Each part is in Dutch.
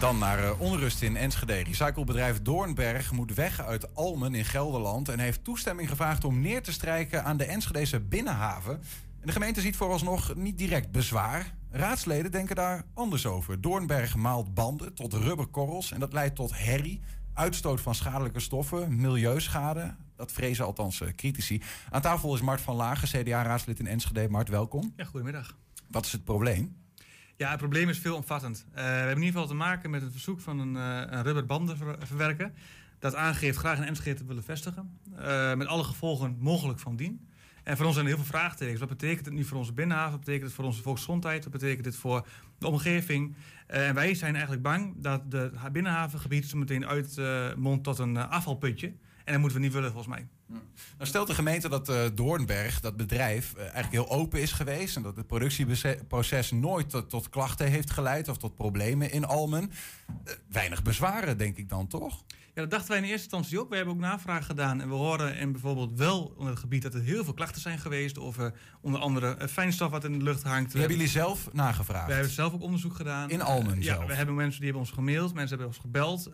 Dan naar uh, onrust in Enschede. Recyclebedrijf Doornberg moet weg uit Almen in Gelderland... en heeft toestemming gevraagd om neer te strijken aan de Enschedese binnenhaven. En de gemeente ziet vooralsnog niet direct bezwaar. Raadsleden denken daar anders over. Doornberg maalt banden tot rubberkorrels en dat leidt tot herrie... uitstoot van schadelijke stoffen, milieuschade. Dat vrezen althans uh, critici. Aan tafel is Mart van Lagen, CDA-raadslid in Enschede. Mart, welkom. Ja, goedemiddag. Wat is het probleem? Ja, het probleem is veelomvattend. Uh, we hebben in ieder geval te maken met het verzoek van een, uh, een rubberbanden Dat aangeeft graag een Enschede te willen vestigen. Uh, met alle gevolgen mogelijk van dien. En voor ons zijn er heel veel vraagtekens. Wat betekent het nu voor onze binnenhaven? Wat betekent het voor onze volksgezondheid? Wat betekent dit voor de omgeving? en wij zijn eigenlijk bang dat de binnenhavengebied zo meteen uitmondt tot een afvalputje. En dat moeten we niet willen, volgens mij. Nou stelt de gemeente dat uh, Doornberg, dat bedrijf, uh, eigenlijk heel open is geweest. En dat het productieproces nooit tot, klachten heeft geleid of tot problemen in Almen. Uh, weinig bezwaren, denk ik dan toch? Ja, dat dachten wij in eerste instantie ook. We hebben ook navraag gedaan. En we horen in bijvoorbeeld wel onder het gebied dat er heel veel klachten zijn geweest. Over onder andere fijnstof wat in de lucht hangt. Die hebben jullie zelf nagevraagd? We hebben zelf ook onderzoek gedaan. In Almen Ja, we hebben mensen die hebben ons gemaild. Mensen hebben ons gebeld.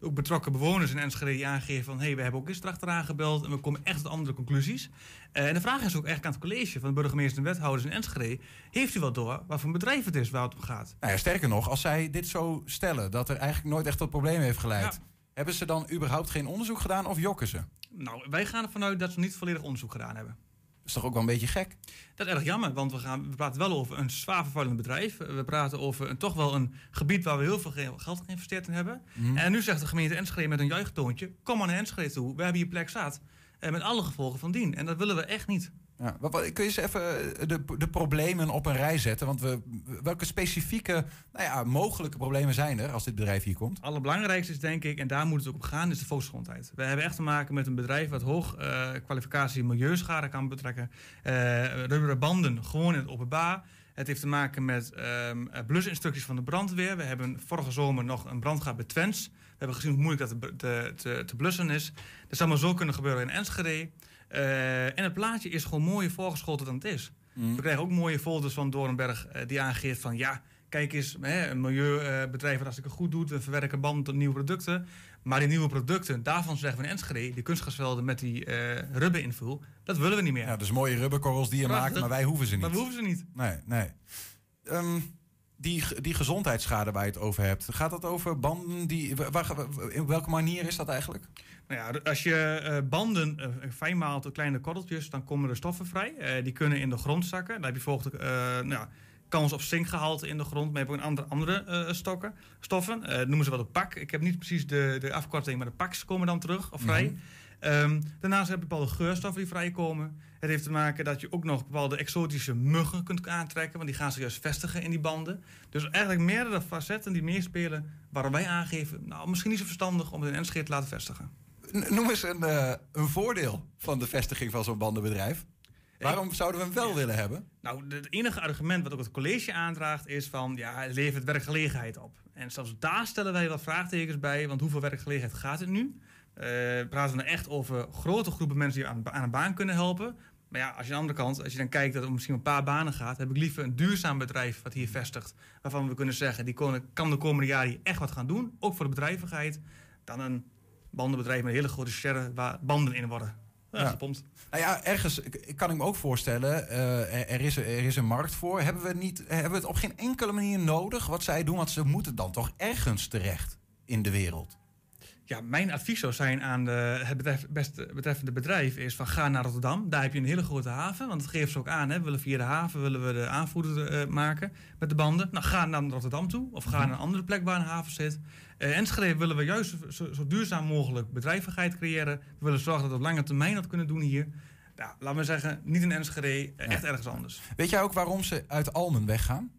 ook betrokken bewoners in Enschede die aangeven van... hé, hey, we hebben ook eens erachteraan gebeld en we komen echt tot andere conclusies. Uh, en de vraag is ook echt aan het college van de burgemeester en wethouders in Enschede... heeft u wel door wat voor een bedrijf het is waar het om gaat? Nou ja, sterker nog, als zij dit zo stellen... dat er eigenlijk nooit echt tot problemen heeft geleid... Ja. Hebben ze dan überhaupt geen onderzoek gedaan of jokken ze? Nou, wij gaan ervan uit dat ze niet volledig onderzoek gedaan hebben. Dat is toch ook wel een beetje gek? Dat is erg jammer, want we, gaan, we praten wel over een zwaar vervuilend bedrijf. We praten over een, toch wel een gebied waar we heel veel geld geïnvesteerd in hebben. Mm. En nu zegt de gemeente Enschede met een juichtoontje... kom maar naar Enschede toe, we hebben hier plek zat. En met alle gevolgen van dien. En dat willen we echt niet. Ja, kun je eens even eh, de, de problemen op een rij zetten? Want we, welke specifieke nou ja, mogelijke problemen zijn er als dit bedrijf hier komt? Het allerbelangrijkste is denk ik, en daar moet het ook op gaan, is de volksgezondheid. We hebben echt te maken met een bedrijf wat hoog uh, kwalificatie milieuschade kan betrekken. Uh, rubberen banden gewoon in het openbaar. Het heeft te maken met um, blusinstructies van de brandweer. We hebben vorige zomer nog een brand gehad bij Twens. We hebben gezien hoe moeilijk dat te, te, te blussen is. Dat zou maar zo kunnen gebeuren in Enschede. Uh, en het plaatje is gewoon mooier voorgeschoten dan het is. Mm. We krijgen ook mooie folders van Doornberg uh, die aangeeft van... ja, kijk eens, hè, een milieubedrijf dat hartstikke goed doet... we verwerken banden tot nieuwe producten. Maar die nieuwe producten, daarvan zeggen we in Enschede... die kunstgasvelden met die uh, rubberinvul, dat willen we niet meer. Ja, dus mooie rubberkorrels die je Prachtig. maakt, maar wij hoeven ze niet. Maar we hoeven ze niet. Nee, nee. Um, die, die gezondheidsschade waar je het over hebt, gaat dat over banden die. Waar, in welke manier is dat eigenlijk? Nou ja, als je uh, banden uh, fijn maalt tot kleine korreltjes, dan komen er stoffen vrij. Uh, die kunnen in de grond zakken. Dan heb je volgens nou, kans op zinkgehalte in de grond. Maar je hebt ook andere, andere stokken, stoffen. noemen ze wel de pak. Ik heb niet precies de, de afkorting, maar de paks komen dan terug of vrij. Mm -hmm. Um, daarnaast heb je bepaalde geurstoffen die vrijkomen. Het heeft te maken dat je ook nog bepaalde exotische muggen kunt aantrekken, want die gaan zich juist vestigen in die banden. Dus eigenlijk meerdere facetten die meespelen, waarom wij aangeven, nou misschien niet zo verstandig om het in Enschede te laten vestigen. Noem eens een, uh, een voordeel van de vestiging van zo'n bandenbedrijf. Waarom zouden we hem wel willen hebben? Nou, het enige argument wat ook het college aandraagt is van... ja, het levert werkgelegenheid op. En zelfs daar stellen wij wat vraagtekens bij... want hoeveel werkgelegenheid gaat het nu? Uh, praten we dan echt over grote groepen mensen die aan, aan een baan kunnen helpen. Maar ja, als je aan de andere kant, als je dan kijkt dat het misschien een paar banen gaat, heb ik liever een duurzaam bedrijf wat hier vestigt. Waarvan we kunnen zeggen, die kan de komende jaren echt wat gaan doen. Ook voor de bedrijvigheid. Dan een bandenbedrijf met hele grote sherren waar banden in worden. Ja, gepompt. Nou ja, ergens kan ik me ook voorstellen, uh, er, is, er is een markt voor. Hebben we, niet, hebben we het op geen enkele manier nodig wat zij doen? Want ze moeten dan toch ergens terecht in de wereld. Ja, mijn advies zou zijn aan de, het betref, best, betreffende bedrijf is van ga naar Rotterdam. Daar heb je een hele grote haven, want dat geeft ze ook aan. Hè. We willen via de haven willen we de aanvoerder uh, maken met de banden. Nou, ga naar Rotterdam toe of ga naar een andere plek waar een haven zit. Uh, Enschede willen we juist zo, zo, duurzaam mogelijk bedrijvigheid creëren. We willen zorgen dat we op lange termijn dat kunnen doen hier. Nou, laten we zeggen, niet in Enschede, uh, echt ergens anders. Weet jij ook waarom ze uit Almen weggaan?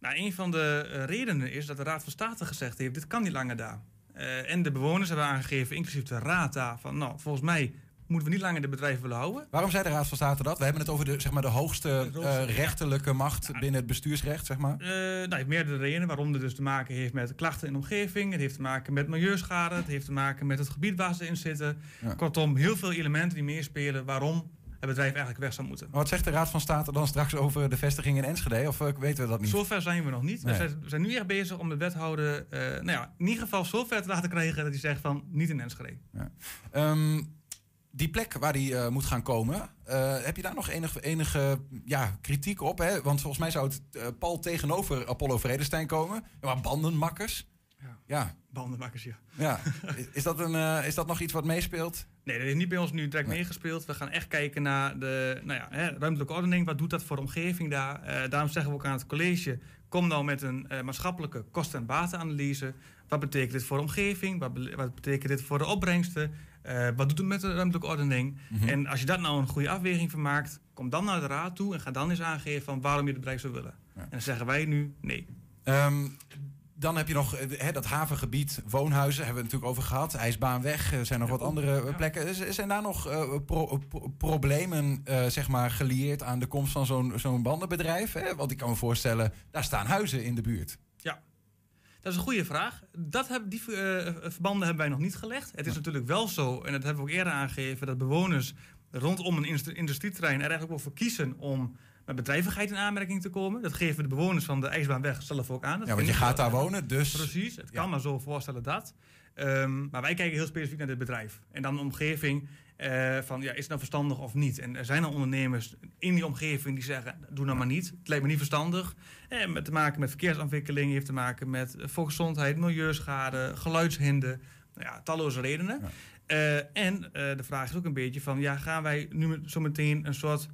Nou, een van de redenen is dat de Raad van State gezegd heeft... dit kan niet langer daar. Uh, en de bewoners hebben aangegeven, inclusief de raad daar, van nou, volgens mij moeten we niet langer de bedrijven willen houden. Waarom zei de Raad van State dat? We hebben het over de, zeg maar, de hoogste uh, rechterlijke macht binnen het bestuursrecht, zeg maar. Uh, nou, heeft meerdere redenen waarom het dus te maken heeft met klachten in de omgeving. Het heeft te maken met milieuschade. Het heeft te maken met het gebied waar ze in zitten. Ja. Kortom, heel veel elementen die meespelen waarom bedrijf eigenlijk weg zou moeten. Maar wat zegt de Raad van State dan straks over de vestiging in Enschede? Of weten we dat niet? Zover zijn we nog niet. We, zijn, nu echt bezig om de wethouder nou ja, in ieder geval zover te laten krijgen dat hij zegt van niet in Enschede. Ja. Ehm, die plek waar die uh, moet gaan komen, uh, heb je daar nog enige, enige ja, kritiek op? Hè? Want volgens mij zou het Paul tegenover Apollo Vredestein komen. Maar bandenmakkers. Ja. ja. Bandenmakkers, ja. ja. Is, dat een, is dat nog iets wat meespeelt? Nee, dat is niet bij ons nu direct nee. meegespeeld. We gaan echt kijken naar de nou ja, hè, ruimtelijke ordening. Wat doet dat voor de omgeving daar? daarom zeggen we ook aan het college... kom nou met een maatschappelijke kosten- en batenanalyse. Wat betekent dit voor de omgeving? Wat, wat betekent dit voor de opbrengsten? Uh, wat doet het met de ruimtelijke ordening? Mhm. En als je daar nou een goede afweging van maakt, kom dan naar de raad toe en ga dan eens aangeven van waarom je het bedrijf zou willen. En dan zeggen wij nu nee. Um, dan heb je nog he, dat havengebied, woonhuizen, hebben we het natuurlijk over gehad. IJsbaanweg, er zijn nog wat andere ja. plekken. Zijn daar nog uh, pro problemen uh, zeg maar, gelieerd aan de komst van zo'n zo'n bandenbedrijf? Hè? Want ik kan me voorstellen, daar staan huizen in de buurt. Ja, dat is een goede vraag. Dat die uh, verbanden hebben wij nog niet gelegd. Het is natuurlijk wel zo, en dat hebben we ook eerder aangegeven, dat bewoners rondom een industrieterrein er eigenlijk wel voor kiezen om met bedrijvigheid in aanmerking te komen. Dat geven de bewoners van de IJsbaanweg zelf ook aan. Dat ja, want je gaat daar wonen, dus... Precies, het kan maar zo voorstellen dat. Um, maar wij kijken heel specifiek naar dit bedrijf. En dan de omgeving uh, van, ja, is het nou verstandig of niet? En er zijn al ondernemers in die omgeving die zeggen, doe nou maar niet. Het lijkt me niet verstandig. En met te maken met verkeersontwikkeling, heeft te maken met volksgezondheid, milieuschade, geluidshinder. Nou ja, talloze redenen. Ja. Uh, en uh, de vraag is ook een beetje van, ja, gaan wij nu zo meteen een soort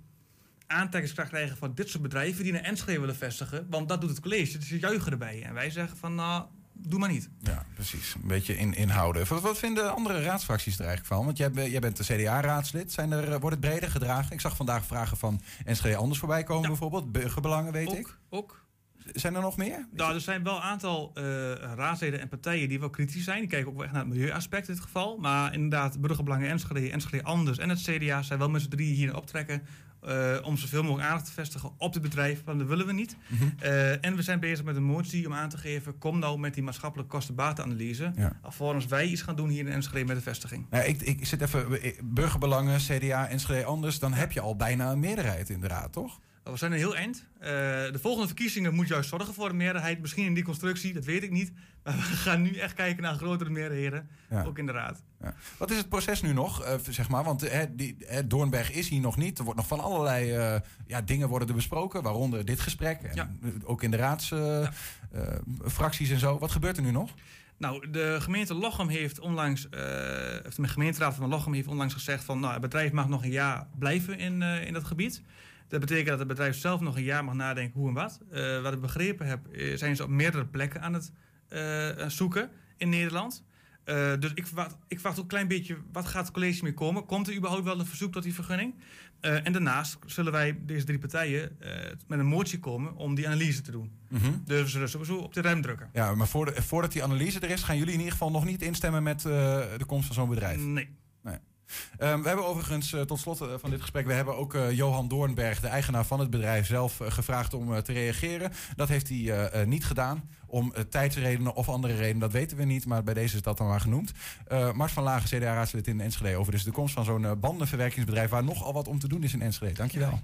aantrekkingskracht krijgen van dit soort bedrijven die naar Enschede willen vestigen? Want dat doet het college, dus ze juichen erbij. En wij zeggen van, nou, doe maar niet. Ja, precies. Een beetje in, inhouden. Wat, wat vinden andere raadsfracties er eigenlijk van? Want jij, jij bent de CDA-raadslid. Zijn er, wordt het breder gedragen? Ik zag vandaag vragen van NSG Anders voorbij komen, bijvoorbeeld. Burgerbelangen, weet ook, ik. Ook. Zijn er nog meer? Nou, er zijn wel een aantal uh, raadsleden en partijen die wel kritisch zijn. Die kijken ook wel echt naar het milieuaspect in dit geval. Maar inderdaad, Burgerbelangen Enschede, Enschede Anders en het CDA zijn wel met z'n drie hier optrekken uh, om zoveel mogelijk aandacht te vestigen op het bedrijf, want dat willen we niet. Mm -hmm. uh, en we zijn bezig met een motie om aan te geven, kom nou met die maatschappelijke kostenbatenanalyse. Ja. Alvorens wij iets gaan doen hier in Enschede met de vestiging. Nou, ik, ik zit even, burgerbelangen, CDA, Enschede anders, dan heb je al bijna een meerderheid in de raad, toch? We zijn er heel eind. Uh, de volgende verkiezingen moet juist zorgen voor een meerderheid. Misschien in die constructie, dat weet ik niet. Maar we gaan nu echt kijken naar grotere meerderheden, ja. ook in de raad. Ja. Wat is het proces nu nog, uh, zeg maar? Want uh, die, Doornberg is hier nog niet. Er wordt nog van allerlei ja, dingen worden er besproken, waaronder dit gesprek. En ja. Ook in de raadsfracties en zo. Wat gebeurt er nu nog? Nou, de gemeente Lochem heeft onlangs, uh, de gemeenteraad van Lochem heeft onlangs gezegd van, nou, het bedrijf mag nog een jaar blijven in, uh, in dat gebied. Dat betekent dat het bedrijf zelf nog een jaar mag nadenken hoe en wat. Uh, wat ik begrepen heb, zijn ze op meerdere plekken aan het zoeken in Nederland. Uh, dus ik verwacht, ik verwacht ook een klein beetje, wat gaat het college mee komen? Komt er überhaupt wel een verzoek tot die vergunning? Uh, en daarnaast zullen wij, deze drie partijen, uh, met een motie komen om die analyse te doen. Mm -hmm. Dus we zullen sowieso op de rem drukken. Ja, maar voor de, voordat die analyse er is, gaan jullie in ieder geval nog niet instemmen met de komst van zo'n bedrijf? Nee. Um, we hebben overigens uh, tot slot uh, van dit gesprek, we hebben ook uh, Johan Doornberg, de eigenaar van het bedrijf, zelf gevraagd om te reageren. Dat heeft hij niet gedaan. Om tijdsredenen of andere redenen, dat weten we niet, maar bij deze is dat dan maar genoemd. Mars van Lagen, CDA-raadslid in Enschede, over dus de komst van zo'n bandenverwerkingsbedrijf waar nogal wat om te doen is in Enschede. Dankjewel.